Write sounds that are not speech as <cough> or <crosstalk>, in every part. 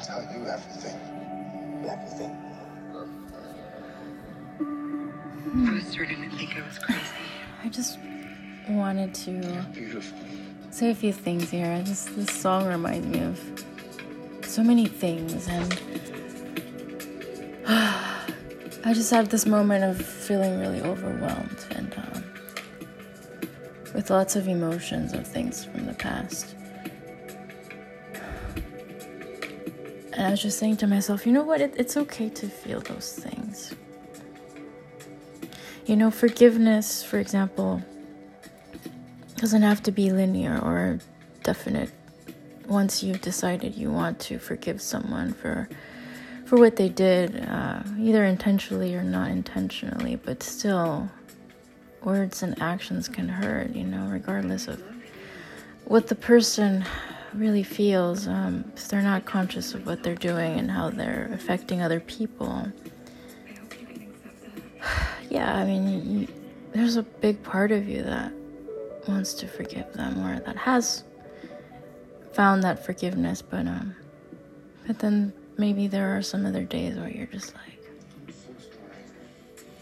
I'll tell you everything. Everything. I was starting to think I was crazy. I just wanted to Beautiful. say a few things here. This this song reminds me of so many things, and <sighs> I just had this moment of feeling really overwhelmed and um, with lots of emotions of things from the past. And I was just saying to myself, you know what? It, it's okay to feel those things. You know, forgiveness, for example, doesn't have to be linear or definite once you've decided you want to forgive someone for for what they did uh, either intentionally or not intentionally but still words and actions can hurt you know regardless of what the person really feels um, they're not conscious of what they're doing and how they're affecting other people. <sighs> Yeah i mean you, there's a big part of you that wants to forgive them or that has found that forgiveness but um but then maybe there are some other days where you're just like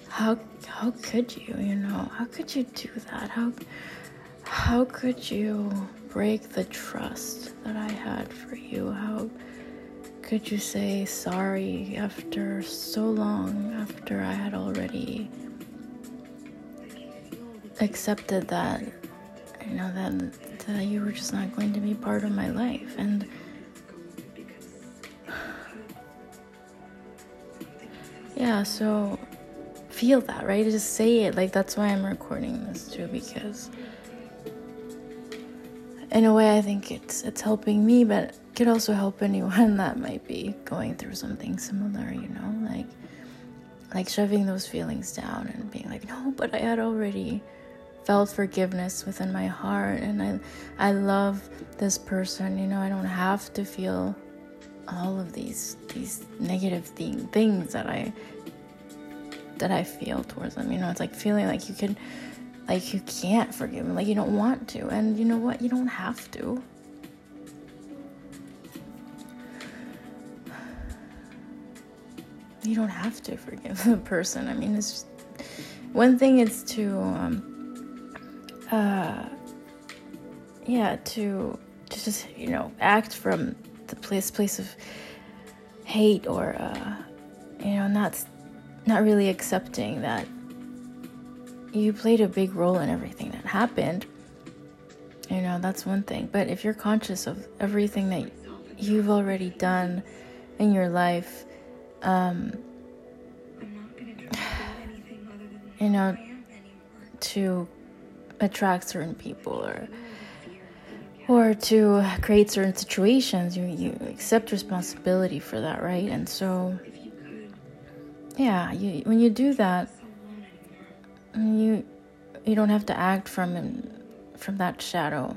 how how could you you know? How could you do that? How how could you break the trust that i had for you. How could you say sorry after so long after i had already accepted that? You know that that you were just not going to be part of my life and <sighs> yeah so feel that right? Just say it. Like that's why i'm recording this too because in a way i think it's it's helping me but it could also help anyone <laughs> that might be going through something similar you know like like shoving those feelings down and being like no but i had already felt forgiveness within my heart and I I love this person, you know, I don't have to feel all of these these negative thing, things that I that I feel towards them. You know, it's like feeling like you can like you can't forgive them, like you don't want to. And you know what? You don't have to. You don't have to forgive <laughs> the person. I mean, it's just, one thing is to um, uh, yeah, to to just you know act from the place place of hate or uh, you know not not really accepting that you played a big role in everything that happened. You know that's one thing, but if you're conscious of everything that you've already done in your life, um, <sighs> you know, to attract certain people or or to create certain situations you you accept responsibility for that right and so yeah you when you do that you you don't have to act from from that shadow